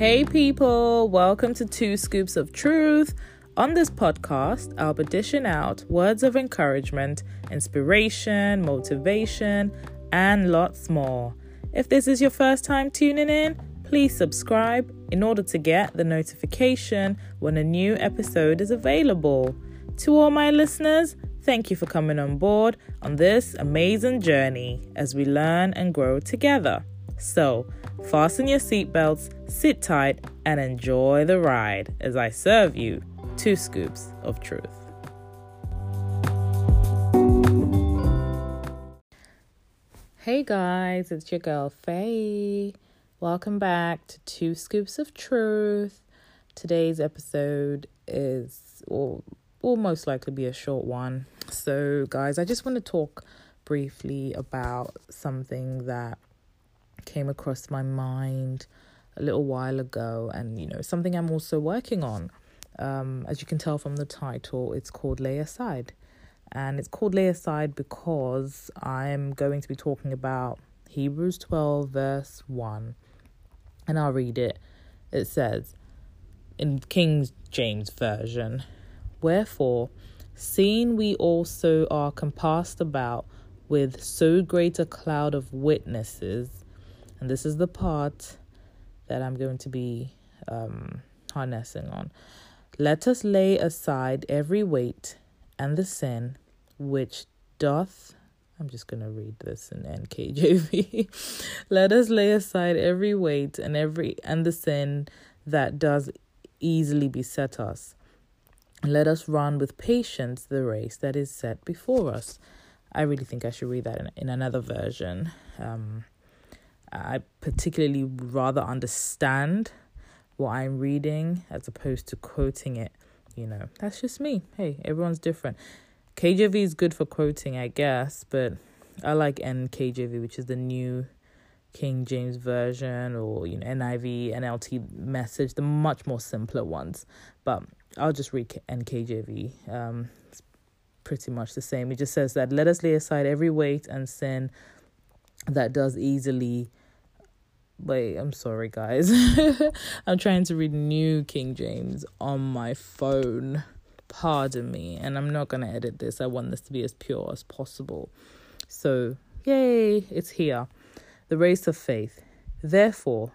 Hey, people, welcome to Two Scoops of Truth. On this podcast, I'll be dishing out words of encouragement, inspiration, motivation, and lots more. If this is your first time tuning in, please subscribe in order to get the notification when a new episode is available. To all my listeners, thank you for coming on board on this amazing journey as we learn and grow together. So, fasten your seatbelts, sit tight, and enjoy the ride as I serve you two scoops of truth. Hey guys, it's your girl Faye. Welcome back to Two Scoops of Truth. Today's episode is, or will most likely be a short one. So, guys, I just want to talk briefly about something that came across my mind a little while ago, and you know, something I'm also working on. Um, as you can tell from the title, it's called Lay Aside. And it's called Lay Aside because I'm going to be talking about Hebrews 12, verse 1. And I'll read it. It says, in King James Version, Wherefore, seeing we also are compassed about with so great a cloud of witnesses, and this is the part that I'm going to be um, harnessing on. Let us lay aside every weight and the sin which doth. I'm just going to read this in NKJV. Let us lay aside every weight and every and the sin that does easily beset us. Let us run with patience the race that is set before us. I really think I should read that in, in another version. Um, I particularly rather understand what I'm reading as opposed to quoting it. You know, that's just me. Hey, everyone's different. KJV is good for quoting, I guess, but I like NKJV, which is the new King James Version, or you know NIV, NLT message, the much more simpler ones. But I'll just read NKJV. Um, it's pretty much the same. It just says that let us lay aside every weight and sin that does easily wait i'm sorry guys. I'm trying to read new king james on my phone. Pardon me and i'm not going to edit this. I want this to be as pure as possible. So yay it's here. The race of faith. Therefore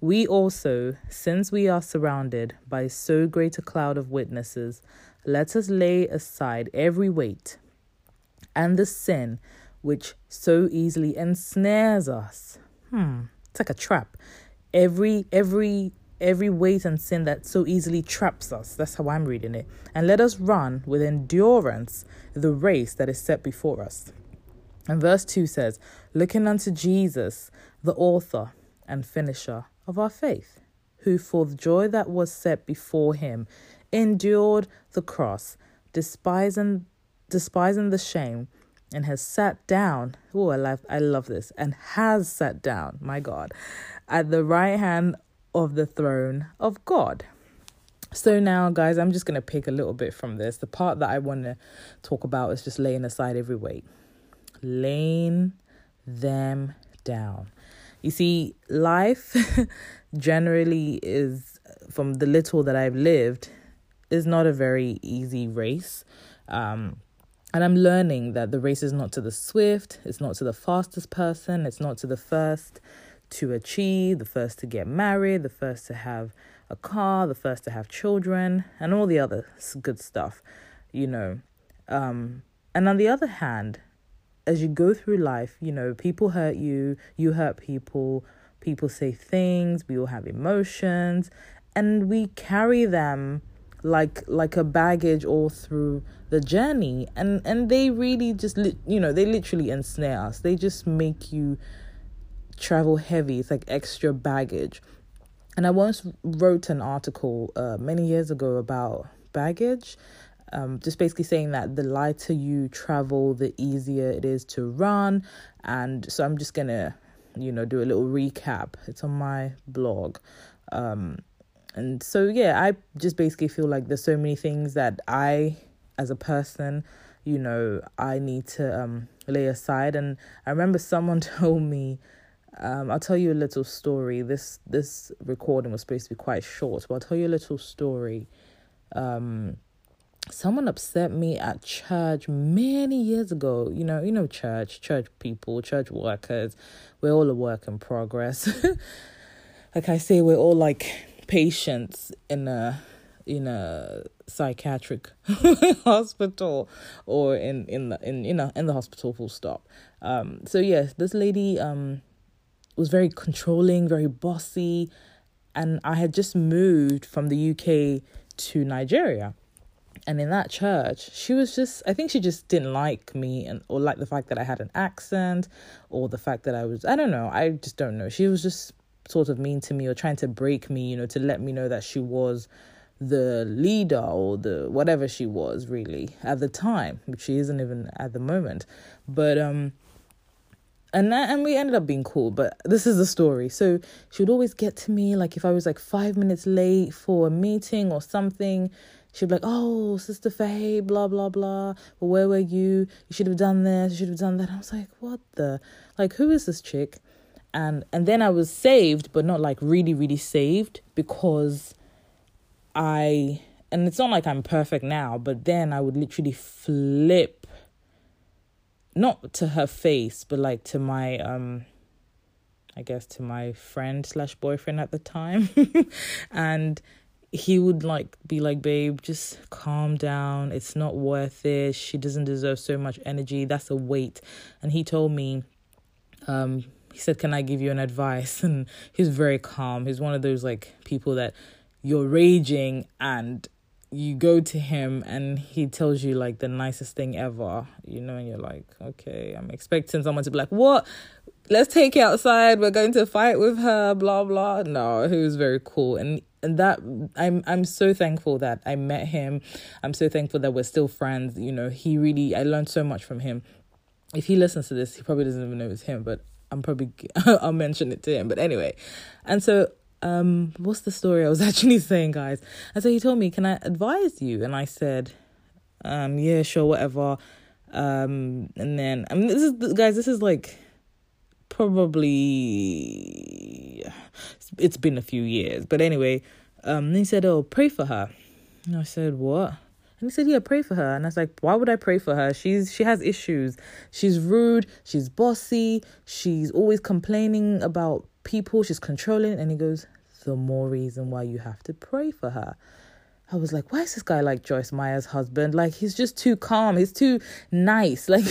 we also since we are surrounded by so great a cloud of witnesses let us lay aside every weight and the sin which so easily ensnares us. Hmm it's like a trap. Every every every weight and sin that so easily traps us. That's how I'm reading it. And let us run with endurance the race that is set before us. And verse 2 says, Looking unto Jesus, the author and finisher of our faith, who for the joy that was set before him endured the cross, despising despising the shame, and has sat down. Oh, I love, I love this. And has sat down, my God, at the right hand of the throne of God. So now, guys, I'm just going to pick a little bit from this. The part that I want to talk about is just laying aside every weight, laying them down. You see, life generally is, from the little that I've lived, is not a very easy race. Um, and I'm learning that the race is not to the swift, it's not to the fastest person, it's not to the first to achieve, the first to get married, the first to have a car, the first to have children, and all the other good stuff, you know. Um, and on the other hand, as you go through life, you know, people hurt you, you hurt people, people say things, we all have emotions, and we carry them like like a baggage all through the journey. And and they really just li- you know they literally ensnare us. They just make you travel heavy. It's like extra baggage. And i once wrote an article uh, many years ago about baggage um, just basically saying that the lighter you travel the easier it is to run. And so i'm just gonna you know do a little recap. It's on my blog. Um, and so, yeah, I just basically feel like there's so many things that I, as a person, you know, I need to um, lay aside. And I remember someone told me Um, I'll tell you a little story. This this recording was supposed to be quite short, but I'll tell you a little story. Um, someone upset me at church many years ago. You know, you know, church, church people, church workers. We're all a work in progress. like I say, we're all like patients in a in a psychiatric hospital or in in the in you know in the hospital full stop. Um so yes this lady um was very controlling very bossy and i had just moved from the uk to nigeria. And in that church she was just i think she just didn't like me and or like the fact that i had an accent or the fact that i was i don't know i just don't know. She was just sort of mean to me or trying to break me you know to let me know that she was the leader or the whatever she was really at the time, which she isn't even at the moment. But um and that, and we ended up being cool, but this is the story. So she would always get to me like if I was like 5 minutes late for a meeting or something, she'd be like, "Oh, Sister Faye, blah blah blah. Well, where were you? You should have done this. You should have done that." I was like, "What the? Like, who is this chick?" And and then I was saved, but not like really really saved because I and it's not like I'm perfect now, but then I would literally flip not to her face, but like to my um I guess to my friend slash boyfriend at the time. and he would like be like, babe, just calm down. It's not worth it. She doesn't deserve so much energy. That's a weight. And he told me, um, he said, Can I give you an advice? And he's very calm. He's one of those like people that you're raging and you go to him and he tells you like the nicest thing ever, you know, and you're like, okay, I'm expecting someone to be like, what? Let's take it outside. We're going to fight with her, blah blah. No, he was very cool, and and that I'm I'm so thankful that I met him. I'm so thankful that we're still friends. You know, he really I learned so much from him. If he listens to this, he probably doesn't even know it's him, but I'm probably I'll mention it to him. But anyway, and so um, what's the story I was actually saying, guys? And so he told me, Can I advise you? And I said, um, yeah, sure, whatever. Um, and then I mean this is guys, this is like probably it's been a few years. But anyway, um he said, Oh, pray for her. And I said, What? And he said, Yeah, pray for her. And I was like, Why would I pray for her? She's she has issues. She's rude, she's bossy, she's always complaining about people, she's controlling. And he goes, The more reason why you have to pray for her. I was like, why is this guy like Joyce Meyer's husband? Like he's just too calm. He's too nice. Like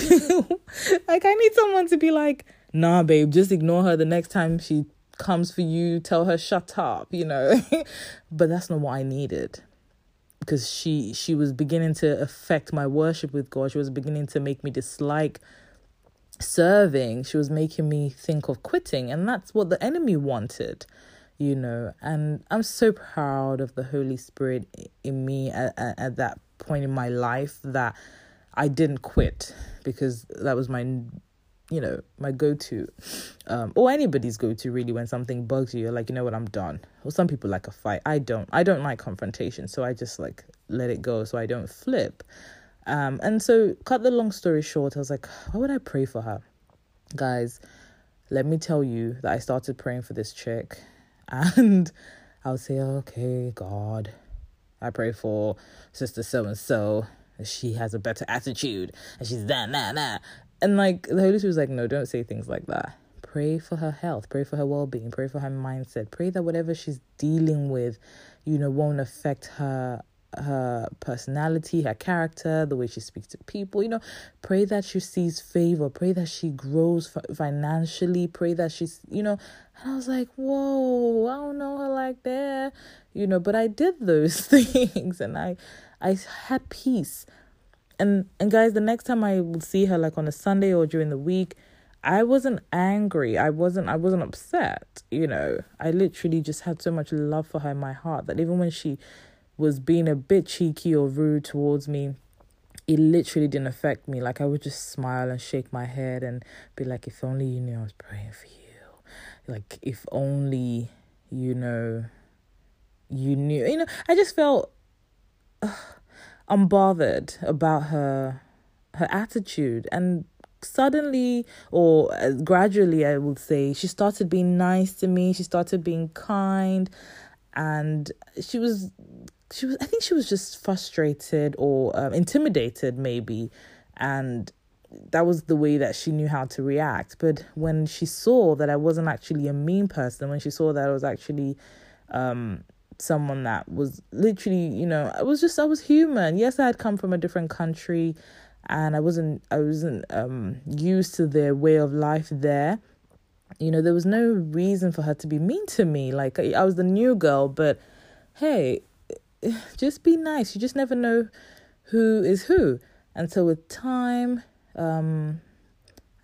like I need someone to be like, nah, babe, just ignore her the next time she comes for you, tell her shut up, you know. but that's not what I needed. Because she she was beginning to affect my worship with God. She was beginning to make me dislike serving. She was making me think of quitting. And that's what the enemy wanted, you know. And I'm so proud of the Holy Spirit in me at, at, at that point in my life that I didn't quit because that was my you know my go-to um or anybody's go-to really when something bugs you you're like you know what i'm done or some people like a fight i don't i don't like confrontation so i just like let it go so i don't flip um, and so, cut the long story short, I was like, why would I pray for her? Guys, let me tell you that I started praying for this chick, and I would say, okay, God, I pray for sister so and so. She has a better attitude, and she's that, that, that. And like, the Holy Spirit was like, no, don't say things like that. Pray for her health, pray for her well being, pray for her mindset, pray that whatever she's dealing with, you know, won't affect her her personality, her character, the way she speaks to people. You know, pray that she sees favor, pray that she grows financially, pray that she's, you know. And I was like, whoa, I don't know her like that, you know. But I did those things, and I, I had peace. And and guys, the next time I would see her, like on a Sunday or during the week. I wasn't angry. I wasn't I wasn't upset, you know. I literally just had so much love for her in my heart that even when she was being a bit cheeky or rude towards me, it literally didn't affect me. Like I would just smile and shake my head and be like, if only you knew I was praying for you. Like if only you know you knew. You know, I just felt unbothered about her her attitude. And suddenly or uh, gradually i would say she started being nice to me. She started being kind. And she was she was i think she was just frustrated or um, intimidated maybe. And that was the way that she knew how to react. But when she saw that i wasn't actually a mean person when she saw that i was actually um, someone that was literally you know i was just i was human. Yes i had come from a different country and i wasn't i wasn't um used to their way of life there. You know there was no reason for her to be mean to me. Like i, I was the new girl but hey just be nice. You just never know who is who. And so with time um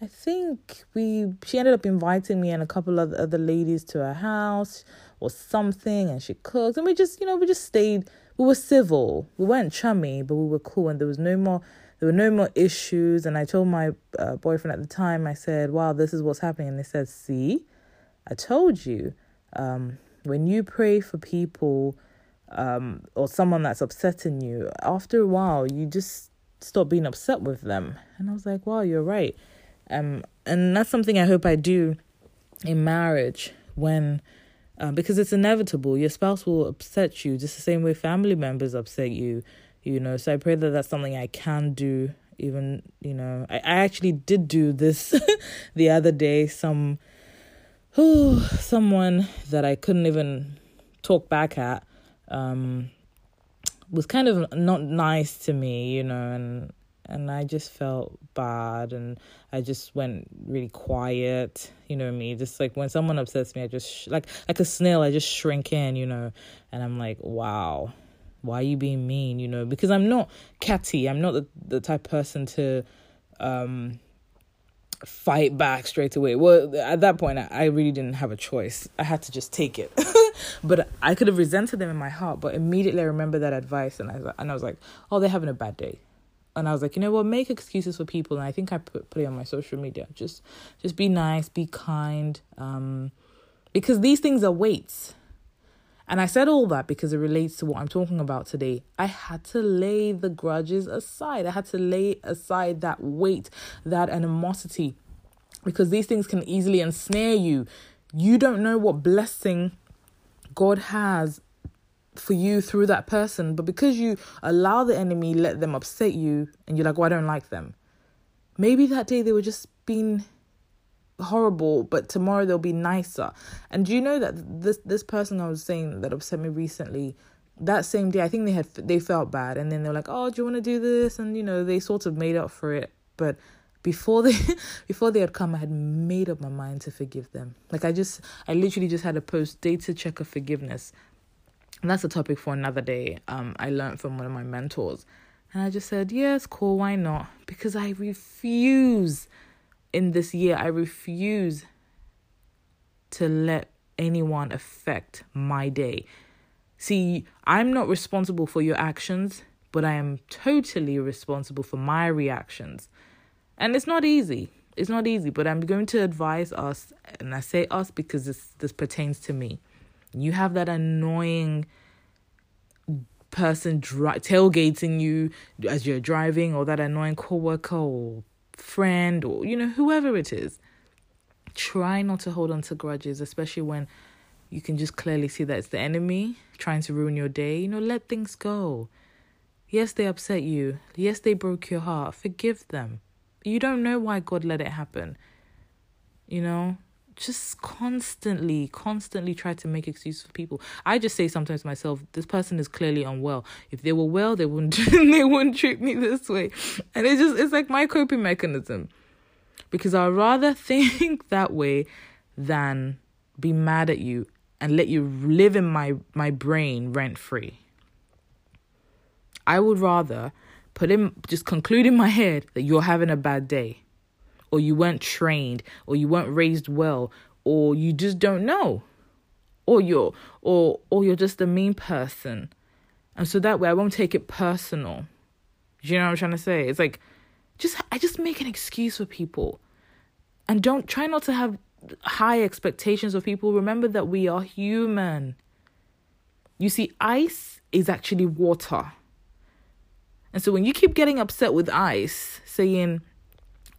I think we she ended up inviting me and a couple of other ladies to her house or something and she cooked and we just you know we just stayed we were civil. We weren't chummy but we were cool and there was no more there were no more issues. And i told my uh, boyfriend at the time i said wow this is what's happening. And they said see i told you um, when you pray for people um, or someone that's upsetting you after a while you just stop being upset with them. And i was like wow you're right. Um, and that's something i hope i do in marriage when uh, because it's inevitable. Your spouse will upset you just the same way family members upset you, you know. So I pray that that's something I can do. Even you know, I, I actually did do this the other day. Some, oh, someone that I couldn't even talk back at, um, was kind of not nice to me, you know, and and I just felt bad and I just went really quiet, you know me, just like when someone upsets me I just sh- like like a snail I just shrink in, you know, and I'm like, wow. Why are you being mean, you know? Because I'm not catty. I'm not the, the type person to um fight back straight away. Well, at that point, I really didn't have a choice. I had to just take it. but I could have resented them in my heart. But immediately, I remember that advice, and I and I was like, "Oh, they're having a bad day and I was like, you know what, make excuses for people. And I think I put put it on my social media. Just just be nice, be kind, um, because these things are weights. And I said all that because it relates to what I'm talking about today. I had to lay the grudges aside. I had to lay aside that weight, that animosity, because these things can easily ensnare you. You don't know what blessing God has for you through that person, but because you allow the enemy let them upset you and you're like, "Well, I don't like them." Maybe that day they were just being horrible, but tomorrow they'll be nicer. And do you know that this this person I was saying that upset me recently, that same day I think they had they felt bad and then they're like, "Oh, do you want to do this?" and you know, they sort of made up for it, but before they before they had come i had made up my mind to forgive them like i just i literally just had a post data check of forgiveness and that's a topic for another day. Um, I learned from one of my mentors. And I just said, yes, cool, why not? Because I refuse in this year, I refuse to let anyone affect my day. See, I'm not responsible for your actions, but I am totally responsible for my reactions. And it's not easy. It's not easy, but I'm going to advise us, and I say us because this this pertains to me you have that annoying person dri- tailgating you as you're driving, or that annoying coworker or friend, or you know, whoever it is. Try not to hold on to grudges, especially when you can just clearly see that it's the enemy trying to ruin your day. You know, let things go. Yes, they upset you. Yes, they broke your heart. Forgive them. You don't know why God let it happen. You know, just constantly, constantly try to make excuses for people. I just say sometimes to myself, this person is clearly unwell. If they were well, they wouldn't they wouldn't treat me this way. And it's just it's like my coping mechanism. Because I'd rather think that way than be mad at you and let you live in my my brain rent free. I would rather put in just conclude in my head that you're having a bad day or you weren't trained or you weren't raised well or you just don't know or you're or or you're just a mean person. And so that way i won't take it personal. You know what i'm trying to say? It's like just i just make an excuse for people. And don't try not to have high expectations of people. Remember that we are human. You see ice is actually water. And so when you keep getting upset with ice saying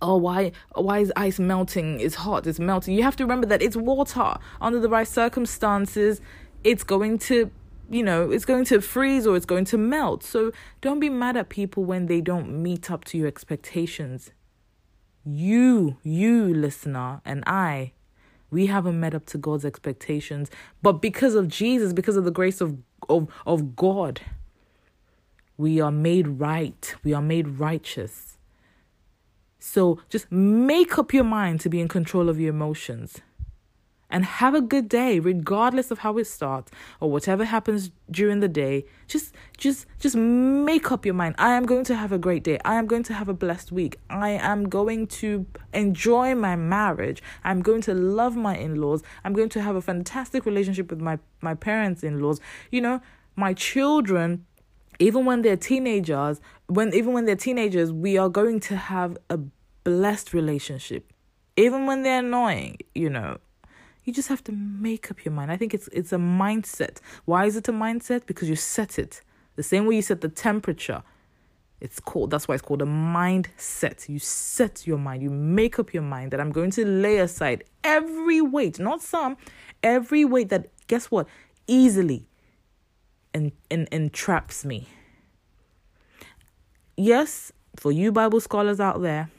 oh why why is ice melting? It's hot it's melting. You have to remember that it's water. Under the right circumstances it's going to you know it's going to freeze or it's going to melt. So don't be mad at people when they don't meet up to your expectations. You you listener and i we haven't met up to god's expectations. But because of jesus because of the grace of of, of god we are made right. We are made righteous so just make up your mind to be in control of your emotions. And have a good day regardless of how it starts or whatever happens during the day. Just just just make up your mind. I am going to have a great day. I am going to have a blessed week. I am going to enjoy my marriage. I'm going to love my in-laws. I'm going to have a fantastic relationship with my my parents in-laws you know my children even when they're teenagers when even when they're teenagers we are going to have a blessed relationship. Even when they're annoying you know. You just have to make up your mind. I think it's it's a mindset. Why is it a mindset? Because you set it. The same way you set the temperature it's called that's why it's called a mindset. You set your mind. You make up your mind that i'm going to lay aside every weight not some every weight that guess what? Easily and, and entraps me. Yes, for you Bible scholars out there,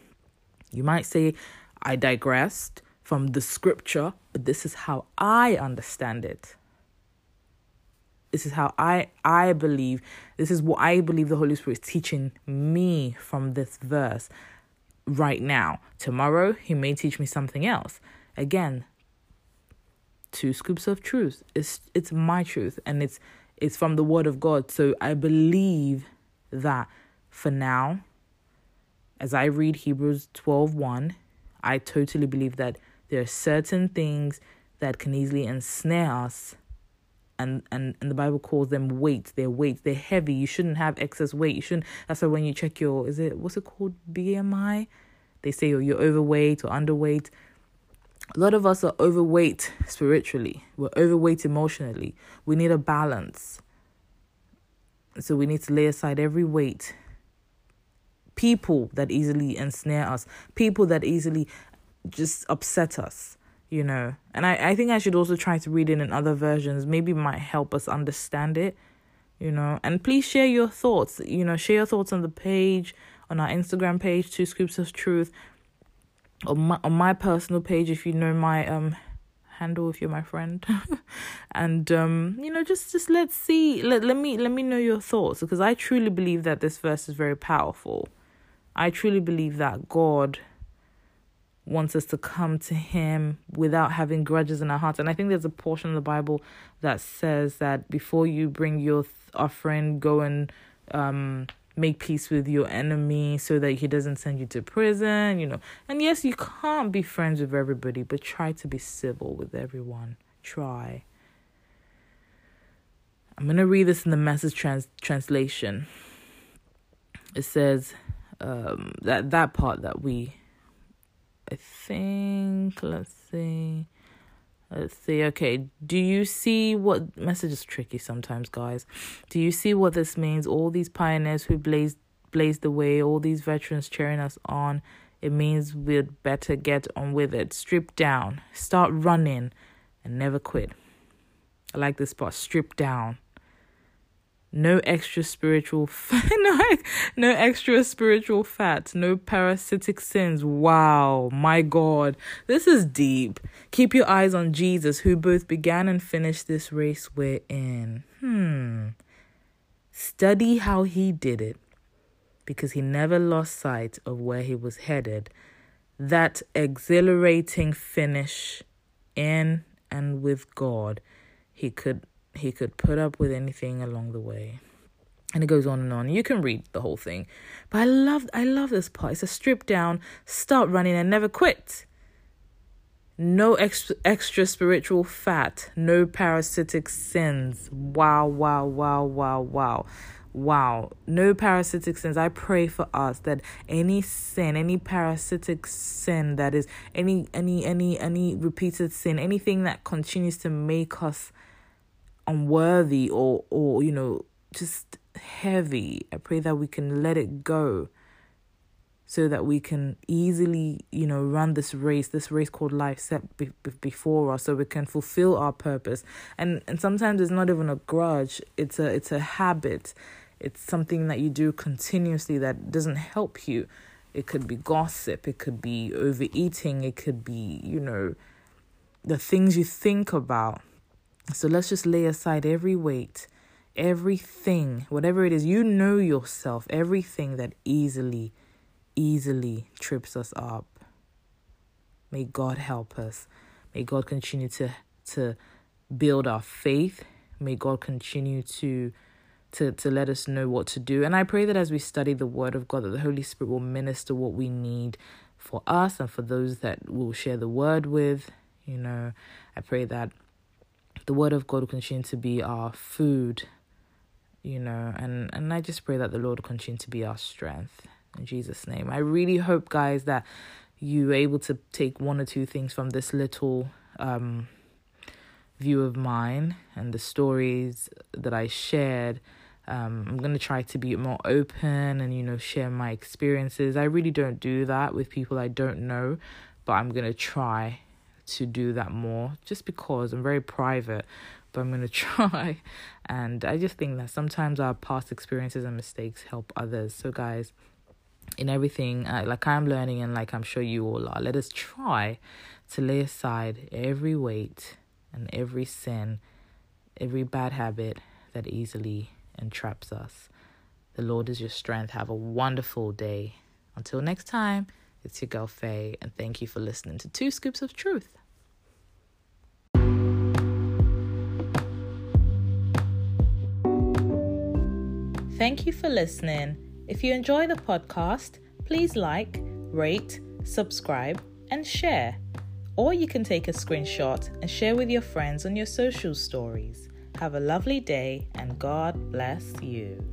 you might say, I digressed from the scripture, but this is how I understand it. This is how I I believe. This is what I believe the Holy Spirit is teaching me from this verse right now. Tomorrow he may teach me something else. Again, two scoops of truth. It's it's my truth and it's it's from the word of God. So I believe that for now, as I read Hebrews 12 1, I totally believe that there are certain things that can easily ensnare us. And, and and the Bible calls them weight. They're weights. They're heavy. You shouldn't have excess weight. You shouldn't. That's why when you check your is it what's it called BMI, they say you're, you're overweight or underweight a lot of us are overweight spiritually, we're overweight emotionally. We need a balance. So we need to lay aside every weight. People that easily ensnare us, people that easily just upset us, you know. And I, I think I should also try to read it in other versions. Maybe might help us understand it, you know. And please share your thoughts, you know, share your thoughts on the page, on our Instagram page, Two Scoops of Truth on my on my personal page if you know my um handle if you're my friend. And um you know just just let's see. Let, let me let me know your thoughts because i truly believe that this verse is very powerful. I truly believe that god wants us to come to him without having grudges in our hearts. And i think there's a portion of the bible that says that before you bring your offering go and um make peace with your enemy so that he doesn't send you to prison, you know. And yes, you can't be friends with everybody, but try to be civil with everyone. Try. I'm going to read this in the message trans- translation. It says um, that that part that we I think let's see Uh, Let's see. Okay. Do you see what message is tricky sometimes, guys? Do you see what this means? All these pioneers who blazed blazed the way, all these veterans cheering us on. It means we'd better get on with it. Strip down, start running, and never quit. I like this part. Strip down no extra spiritual fat, no, no extra spiritual fat, no parasitic sins. Wow, my God, this is deep. Keep your eyes on Jesus, who both began and finished this race we're in. Hmm. Study how he did it, because he never lost sight of where he was headed. That exhilarating finish in and with God, he could he could put up with anything along the way. And it goes on and on. You can read the whole thing. But I love I love this part. It's a strip down, start running and never quit. No extra, extra spiritual fat, no parasitic sins. Wow, wow, wow, wow, wow. Wow, no parasitic sins. I pray for us that any sin, any parasitic sin that is any any any any repeated sin, anything that continues to make us unworthy or or you know just heavy i pray that we can let it go so that we can easily, you know, run this race, this race called life set be- be- before us, so we can fulfill our purpose. And and sometimes it's not even a grudge; it's a it's a habit. It's something that you do continuously that doesn't help you. It could be gossip. It could be overeating. It could be, you know, the things you think about. So let's just lay aside every weight, everything, whatever it is, you know yourself, everything that easily easily trips us up. May God help us. May God continue to to build our faith. May God continue to to to let us know what to do. And I pray that as we study the word of God that the Holy Spirit will minister what we need for us and for those that we'll share the word with. You know, I pray that the word of God will continue to be our food, you know, and, and I just pray that the Lord will continue to be our strength in Jesus' name. I really hope, guys, that you're able to take one or two things from this little um, view of mine and the stories that I shared. Um, I'm going to try to be more open and, you know, share my experiences. I really don't do that with people I don't know, but I'm going to try to do that more just because I'm very private, but I'm going to try. And I just think that sometimes our past experiences and mistakes help others. So, guys, in everything uh, like I'm learning and like I'm sure you all are. Let us try to lay aside every weight and every sin, every bad habit that easily entraps us. The Lord is your strength. Have a wonderful day. Until next time, it's your girl Faye, and thank you for listening to Two Scoops of Truth. Thank you for listening. If you enjoy the podcast, please like, rate, subscribe, and share. Or you can take a screenshot and share with your friends on your social stories. Have a lovely day and God bless you.